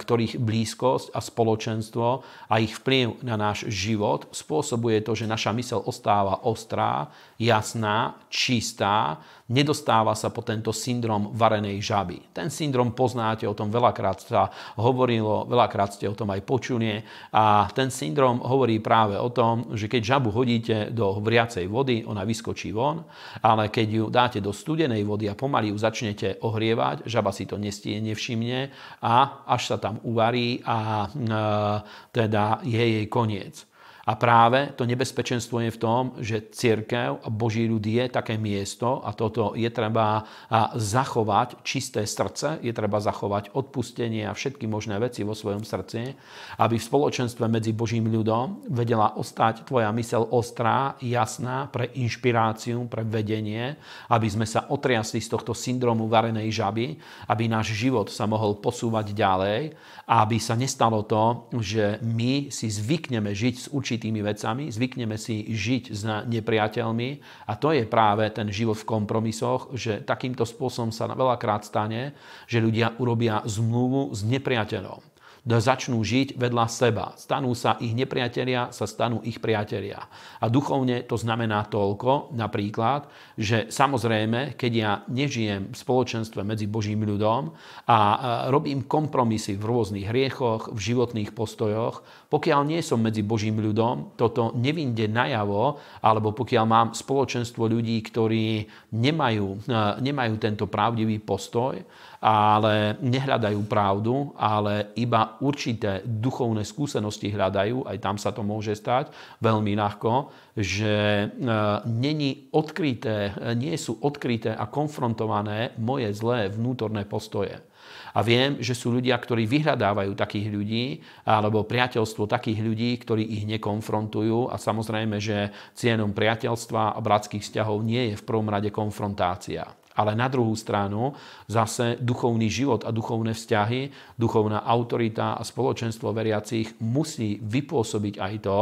A: ktorých blízkosť a spoločenstvo a ich vplyv na náš život spôsobuje to, že naša mysel ostáva ostrá, jasná, čistá, nedostáva sa po tento syndrom varenej žaby. Ten syndrom poznáte, o tom veľakrát sa hovorilo, veľakrát ste o tom aj počuli a ten syndrom hovorí práve o tom, že keď žabu hodíte do vriacej vody, ona vyskočí von, ale keď ju dáte do studenej vody a pomaly ju začnete ohrievať, žaba si to nestie, nevšimne nevšimne a až sa tam uvarí a e, teda je jej koniec. A práve to nebezpečenstvo je v tom, že církev a Boží ľud je také miesto a toto je treba zachovať čisté srdce, je treba zachovať odpustenie a všetky možné veci vo svojom srdci, aby v spoločenstve medzi Božím ľudom vedela ostať tvoja mysel ostrá, jasná pre inšpiráciu, pre vedenie, aby sme sa otriasli z tohto syndromu varenej žaby, aby náš život sa mohol posúvať ďalej a aby sa nestalo to, že my si zvykneme žiť s určitým určitými vecami, zvykneme si žiť s nepriateľmi a to je práve ten život v kompromisoch, že takýmto spôsobom sa veľakrát stane, že ľudia urobia zmluvu s nepriateľom začnú žiť vedľa seba. Stanú sa ich nepriatelia, sa stanú ich priatelia. A duchovne to znamená toľko, napríklad, že samozrejme, keď ja nežijem v spoločenstve medzi Božím ľudom a robím kompromisy v rôznych hriechoch, v životných postojoch, pokiaľ nie som medzi Božím ľudom, toto nevinde najavo, alebo pokiaľ mám spoločenstvo ľudí, ktorí nemajú, nemajú tento pravdivý postoj, ale nehľadajú pravdu, ale iba určité duchovné skúsenosti hľadajú, aj tam sa to môže stať veľmi ľahko, že není odkryté, nie sú odkryté a konfrontované moje zlé vnútorné postoje. A viem, že sú ľudia, ktorí vyhľadávajú takých ľudí, alebo priateľstvo takých ľudí, ktorí ich nekonfrontujú. A samozrejme, že cienom priateľstva a bratských vzťahov nie je v prvom rade konfrontácia. Ale na druhú stranu zase duchovný život a duchovné vzťahy, duchovná autorita a spoločenstvo veriacich musí vypôsobiť aj to,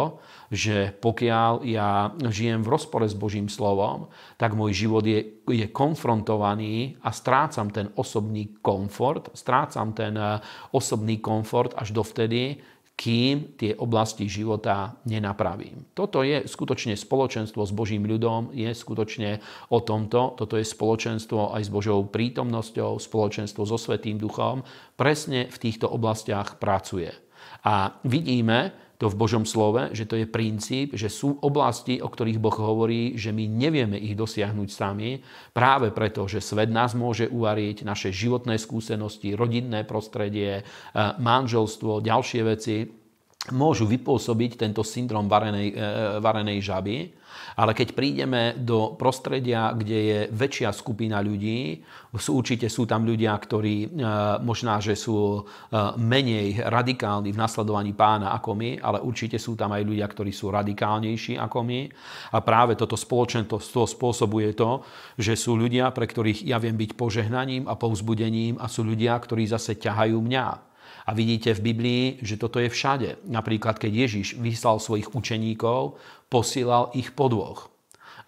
A: že pokiaľ ja žijem v rozpore s Božím slovom, tak môj život je, je konfrontovaný a strácam ten osobný komfort, strácam ten eh, osobný komfort až dovtedy, kým tie oblasti života nenapravím. Toto je skutočne spoločenstvo s Božím ľudom, je skutočne o tomto. Toto je spoločenstvo aj s Božou prítomnosťou, spoločenstvo so Svetým duchom. Presne v týchto oblastiach pracuje. A vidíme, to v Božom slove, že to je princíp, že sú oblasti, o ktorých Boh hovorí, že my nevieme ich dosiahnuť sami, práve preto, že svet nás môže uvariť, naše životné skúsenosti, rodinné prostredie, eh, manželstvo, ďalšie veci môžu vypôsobiť tento syndrom varenej, eh, varenej žaby ale keď prídeme do prostredia, kde je väčšia skupina ľudí, sú, určite sú tam ľudia, ktorí e, možná, že sú e, menej radikálni v nasledovaní pána ako my, ale určite sú tam aj ľudia, ktorí sú radikálnejší ako my. A práve toto spoločenstvo spôsobuje to, že sú ľudia, pre ktorých ja viem byť požehnaním a povzbudením a sú ľudia, ktorí zase ťahajú mňa. A vidíte v Biblii, že toto je všade. Napríklad, keď Ježiš vyslal svojich učeníkov, posílal ich po dvoch.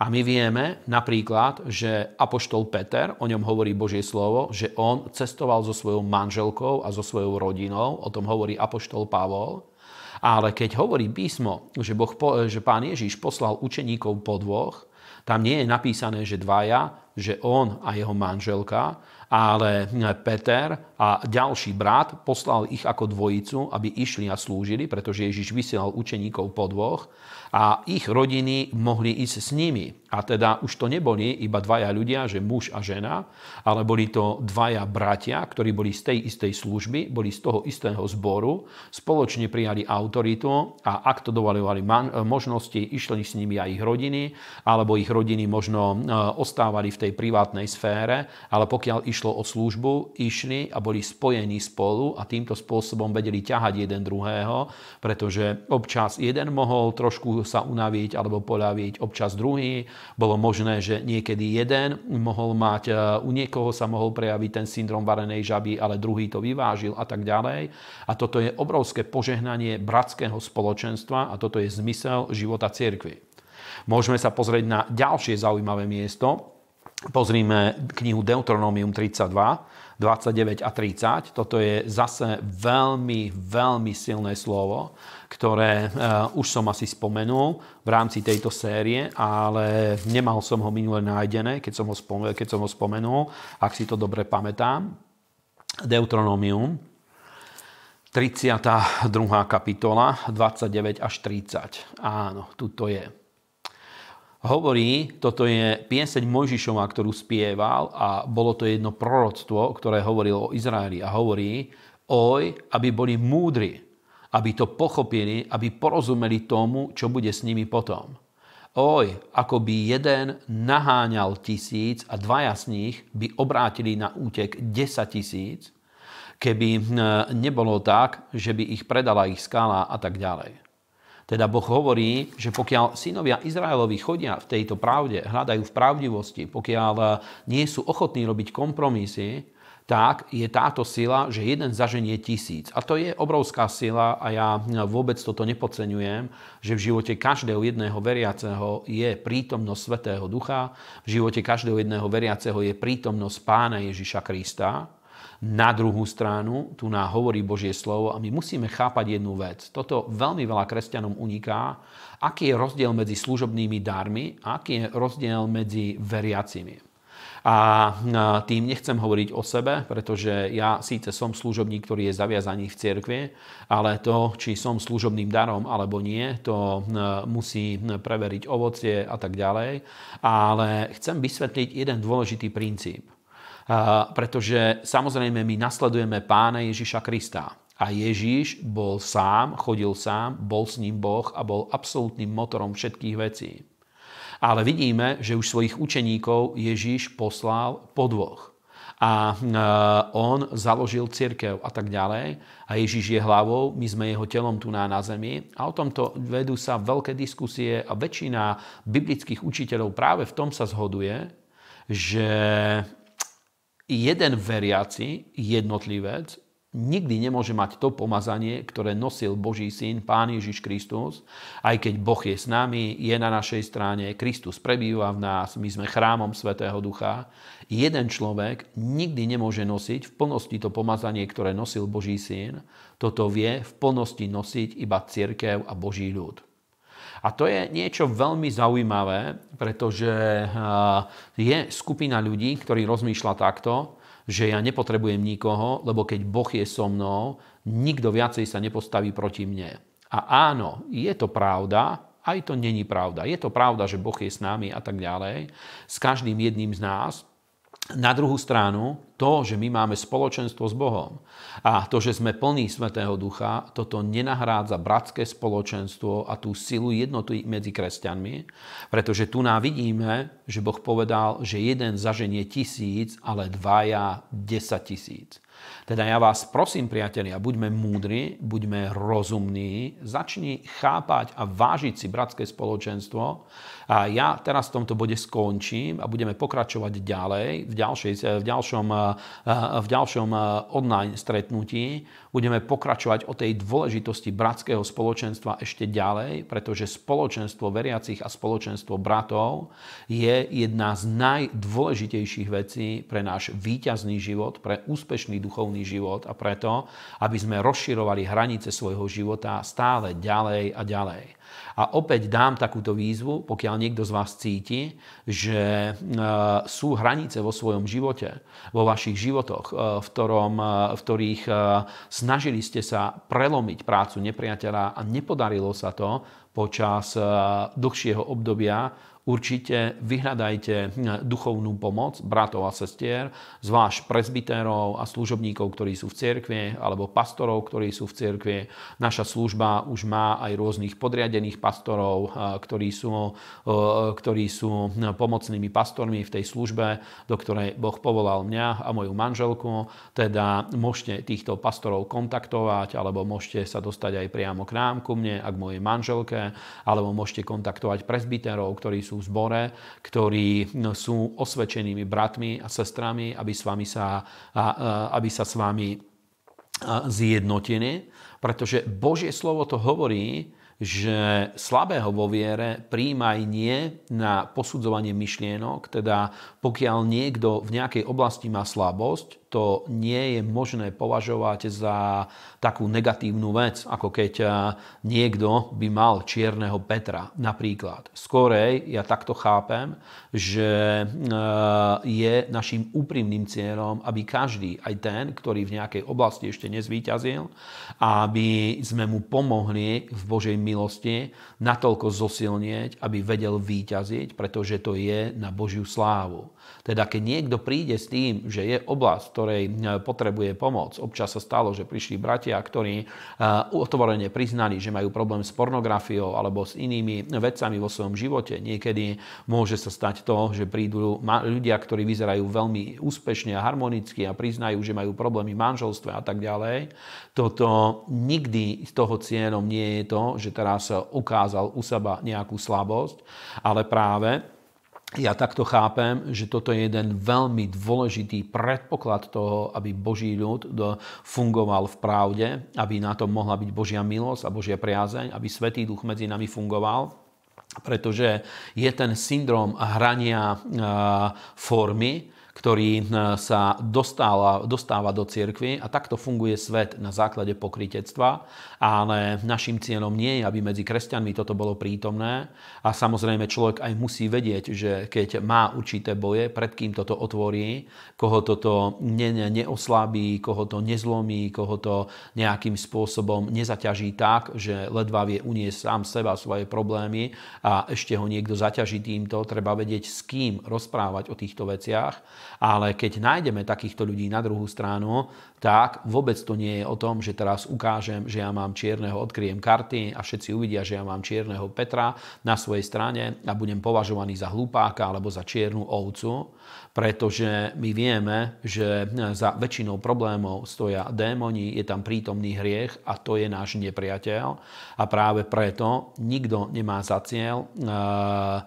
A: A my vieme napríklad, že Apoštol Peter, o ňom hovorí Božie slovo, že on cestoval so svojou manželkou a so svojou rodinou, o tom hovorí Apoštol Pavol. Ale keď hovorí písmo, že, boh, že pán Ježiš poslal učeníkov po dvoch, tam nie je napísané, že dvaja, že on a jeho manželka, ale Peter a ďalší brat poslal ich ako dvojicu, aby išli a slúžili, pretože Ježiš vysielal učeníkov po dvoch a ich rodiny mohli ísť s nimi. A teda už to neboli iba dvaja ľudia, že muž a žena, ale boli to dvaja bratia, ktorí boli z tej istej služby, boli z toho istého zboru, spoločne prijali autoritu a ak to dovolovali možnosti, išli s nimi aj ich rodiny, alebo ich rodiny možno e, ostávali v tej privátnej sfére, ale pokiaľ išlo o službu, išli a boli spojení spolu a týmto spôsobom vedeli ťahať jeden druhého, pretože občas jeden mohol trošku sa unaviť alebo poľaviť, občas druhý, bolo možné, že niekedy jeden mohol mať, e, u niekoho sa mohol prejaviť ten syndrom varenej žaby, ale druhý to vyvážil a tak ďalej. A toto je obrovské požehnanie bratského spoločenstva a toto je zmysel života cirkvi. Môžeme sa pozrieť na ďalšie zaujímavé miesto. Pozrime knihu Deuteronomium 32, 29 a 30. Toto je zase veľmi, veľmi silné slovo ktoré uh, už som asi spomenul v rámci tejto série, ale nemal som ho minule nájdené, keď som ho, spomenul, keď som ho spomenul, ak si to dobre pamätám. Deuteronomium, 32. kapitola, 29 až 30. Áno, tu to je. Hovorí, toto je pieseň Mojžišova, ktorú spieval a bolo to jedno proroctvo, ktoré hovorilo o Izraeli a hovorí, oj, aby boli múdri, aby to pochopili, aby porozumeli tomu, čo bude s nimi potom. Oj, ako by jeden naháňal tisíc a dvaja z nich by obrátili na útek 10 tisíc, keby hm, nebolo tak, že by ich predala ich skala a tak ďalej. Teda Boh hovorí, že pokiaľ synovia Izraelovi chodia v tejto pravde, hľadajú v pravdivosti, pokiaľ nie sú ochotní robiť kompromisy, tak je táto sila, že jeden zaženie tisíc. A to je obrovská sila a ja vôbec toto nepodceňujem, že v živote každého jedného veriaceho je prítomnosť Svetého Ducha, v živote každého jedného veriaceho je prítomnosť Pána Ježiša Krista. Na druhú stranu, tu nám hovorí Božie slovo a my musíme chápať jednu vec. Toto veľmi veľa kresťanom uniká. Aký je rozdiel medzi služobnými darmi a aký je rozdiel medzi veriacimi. A tým nechcem hovoriť o sebe, pretože ja síce som služobník, ktorý je zaviazaný v cirkvi, ale to, či som služobným darom alebo nie, to musí preveriť ovocie a tak ďalej. Ale chcem vysvetliť jeden dôležitý princíp. Pretože samozrejme my nasledujeme pána Ježiša Krista. A Ježíš bol sám, chodil sám, bol s ním Boh a bol absolútnym motorom všetkých vecí. Ale vidíme, že už svojich učeníkov Ježíš poslal po dvoch a on založil církev a tak ďalej. A Ježiš je hlavou, my sme jeho telom tu na, na zemi. A o tomto vedú sa veľké diskusie a väčšina biblických učiteľov práve v tom sa zhoduje, že jeden veriaci, jednotlivec, nikdy nemôže mať to pomazanie, ktoré nosil Boží syn, Pán Ježiš Kristus. Aj keď Boh je s nami, je na našej strane, Kristus prebýva v nás, my sme chrámom Svetého Ducha. Jeden človek nikdy nemôže nosiť v plnosti to pomazanie, ktoré nosil Boží syn. Toto vie v plnosti nosiť iba církev a Boží ľud. A to je niečo veľmi zaujímavé, pretože je skupina ľudí, ktorí rozmýšľa takto, že ja nepotrebujem nikoho, lebo keď Boh je so mnou, nikto viacej sa nepostaví proti mne. A áno, je to pravda, aj to není pravda. Je to pravda, že Boh je s nami a tak ďalej, s každým jedným z nás, na druhú stranu, to, že my máme spoločenstvo s Bohom a to, že sme plní Svetého Ducha, toto nenahrádza bratské spoločenstvo a tú silu jednoty medzi kresťanmi, pretože tu nám vidíme, že Boh povedal, že jeden zaženie tisíc, ale dvaja desať tisíc. Teda ja vás prosím, priatelia, buďme múdri, buďme rozumní, začni chápať a vážiť si bratské spoločenstvo. A ja teraz v tomto bode skončím a budeme pokračovať ďalej v, ďalšej, v, ďalšom, v ďalšom online stretnutí. Budeme pokračovať o tej dôležitosti bratského spoločenstva ešte ďalej, pretože spoločenstvo veriacich a spoločenstvo bratov je jedna z najdôležitejších vecí pre náš výťazný život, pre úspešný duchovný život a preto, aby sme rozširovali hranice svojho života stále ďalej a ďalej. A opäť dám takúto výzvu, pokiaľ niekto z vás cíti, že e, sú hranice vo svojom živote, vo vašich životoch, e, v, ktorom, e, v ktorých snažili ste sa prelomiť prácu nepriateľa a nepodarilo sa to počas dlhšieho obdobia, Určite vyhľadajte hm, duchovnú pomoc bratov a sestier, zvlášť prezbitérov a služobníkov, ktorí sú v cirkvi, alebo pastorov, ktorí sú v cirkvi. Naša služba už má aj rôznych podriadených pastorov, ktorí sú, ktorí sú hm, pomocnými pastormi v tej službe, do ktorej Boh povolal mňa a moju manželku. Teda môžete týchto pastorov kontaktovať, alebo môžete sa dostať aj priamo k nám, ku mne a k mojej manželke, alebo môžete kontaktovať prezbitérov, ktorí sú sú v zbore, ktorí no, sú osvedčenými bratmi a sestrami, aby, s vami sa, aby sa s vami zjednotili, pretože Božie slovo to hovorí, že slabého vo viere príjmaj nie na posudzovanie myšlienok, teda pokiaľ niekto v nejakej oblasti má slabosť, to nie je možné považovať za takú negatívnu vec, ako keď eh, niekto by mal čierneho Petra napríklad. Skorej ja takto chápem, že eh, je našim úprimným cieľom, aby každý, aj ten, ktorý v nejakej oblasti ešte nezvýťazil, aby sme mu pomohli v Božej milosti natoľko zosilnieť, aby vedel výťaziť, pretože to je na Božiu slávu. Teda keď niekto príde s tým, že je oblasť, ktorej e, potrebuje pomoc, občas sa stalo, že prišli bratia, ktorí e, otvorene priznali, že majú problém s pornografiou alebo s inými vecami vo svojom živote. Niekedy môže sa stať to, že prídu ľudia, ktorí vyzerajú veľmi úspešne a harmonicky a priznajú, že majú problémy v manželstve a tak ďalej. Toto nikdy z toho cieľom nie je to, že teraz ukázal u seba nejakú slabosť, ale práve ja takto chápem, že toto je jeden veľmi dôležitý predpoklad toho, aby Boží ľud fungoval v pravde, aby na tom mohla byť Božia milosť a Božia priazeň, aby Svetý Duch medzi nami fungoval, pretože je ten syndrom hrania formy, ktorý eh, sa dostáva, dostáva do cirkvy a takto funguje svet na základe pokritectva, ale našim cieľom nie je, aby medzi kresťanmi toto bolo prítomné. A samozrejme človek aj musí vedieť, že keď má určité boje, pred kým toto otvorí, koho toto ne, ne, neoslabí, koho to nezlomí, koho to nejakým spôsobom nezaťaží tak, že ledva vie uniesť sám seba svoje problémy a ešte ho niekto zaťaží týmto, treba vedieť, s kým rozprávať o týchto veciach Ale keď nájdeme takýchto ľudí na druhú stranu, tak vôbec to nie je o tom, že teraz ukážem, že ja mám čierneho, odkryjem karty a všetci uvidia, že ja mám čierneho Petra na svojej strane a budem považovaný za hlupáka alebo za čiernu ovcu pretože my vieme, že za väčšinou problémov stoja démoni, je tam prítomný hriech a to je náš nepriateľ. A práve preto nikto nemá za cieľ eh, eh,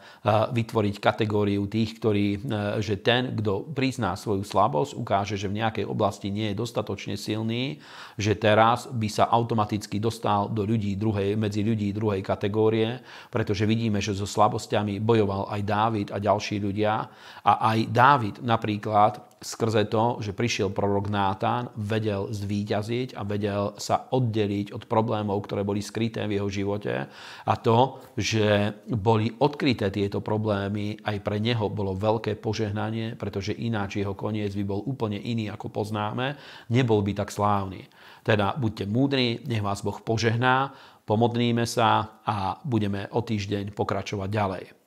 A: vytvoriť kategóriu tých, ktorí, eh, že ten, kto prizná svoju slabosť, ukáže, že v nejakej oblasti nie je dostatočne silný, že teraz by sa automaticky dostal do ľudí druhej, medzi ľudí druhej kategórie, pretože vidíme, že so slabosťami bojoval aj Dávid a ďalší ľudia. A aj Dávid napríklad skrze to, že prišiel prorok Nátan, vedel zvíťaziť a vedel sa oddeliť od problémov, ktoré boli skryté v jeho živote. A to, že boli odkryté tieto problémy, aj pre neho bolo veľké požehnanie, pretože ináč jeho koniec by bol úplne iný, ako poznáme, nebol by tak slávny. Teda buďte múdri, nech vás Boh požehná, pomodlíme sa a budeme o týždeň pokračovať ďalej.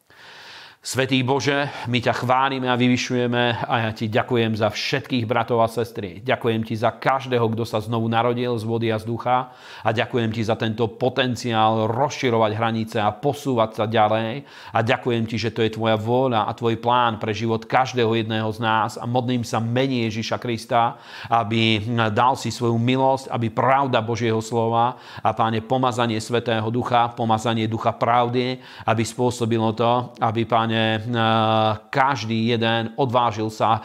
A: Svetý Bože, my ťa chválime a vyvyšujeme a ja ti ďakujem za všetkých bratov a sestry. Ďakujem ti za každého, kto sa znovu narodil z vody a z ducha a ďakujem ti za tento potenciál rozširovať hranice a posúvať sa ďalej a ďakujem ti, že to je tvoja vôľa a tvoj plán pre život každého jedného z nás a modlím sa mení Ježiša Krista, aby dal si svoju milosť, aby pravda Božieho slova a páne pomazanie Svetého Ducha, pomazanie Ducha pravdy, aby spôsobilo to, aby páne E, každý jeden odvážil sa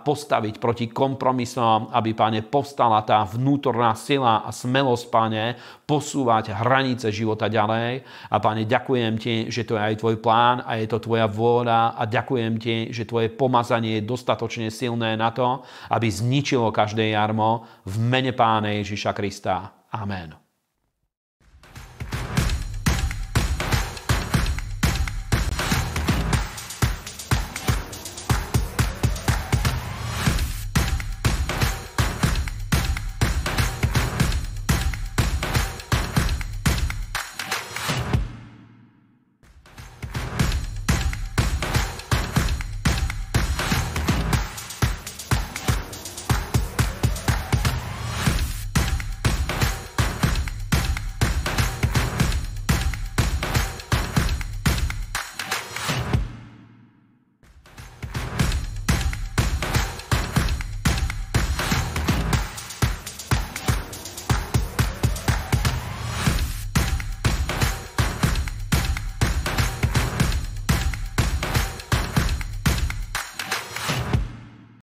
A: postaviť proti kompromisom, aby, páne, povstala tá vnútorná sila a smelosť, páne, posúvať hranice života ďalej. A páne, ďakujem ti, že to je aj tvoj plán a je to tvoja vôľa a ďakujem ti, že tvoje pomazanie je dostatočne silné na to, aby zničilo každé jarmo v mene páne Ježiša Krista. Amen.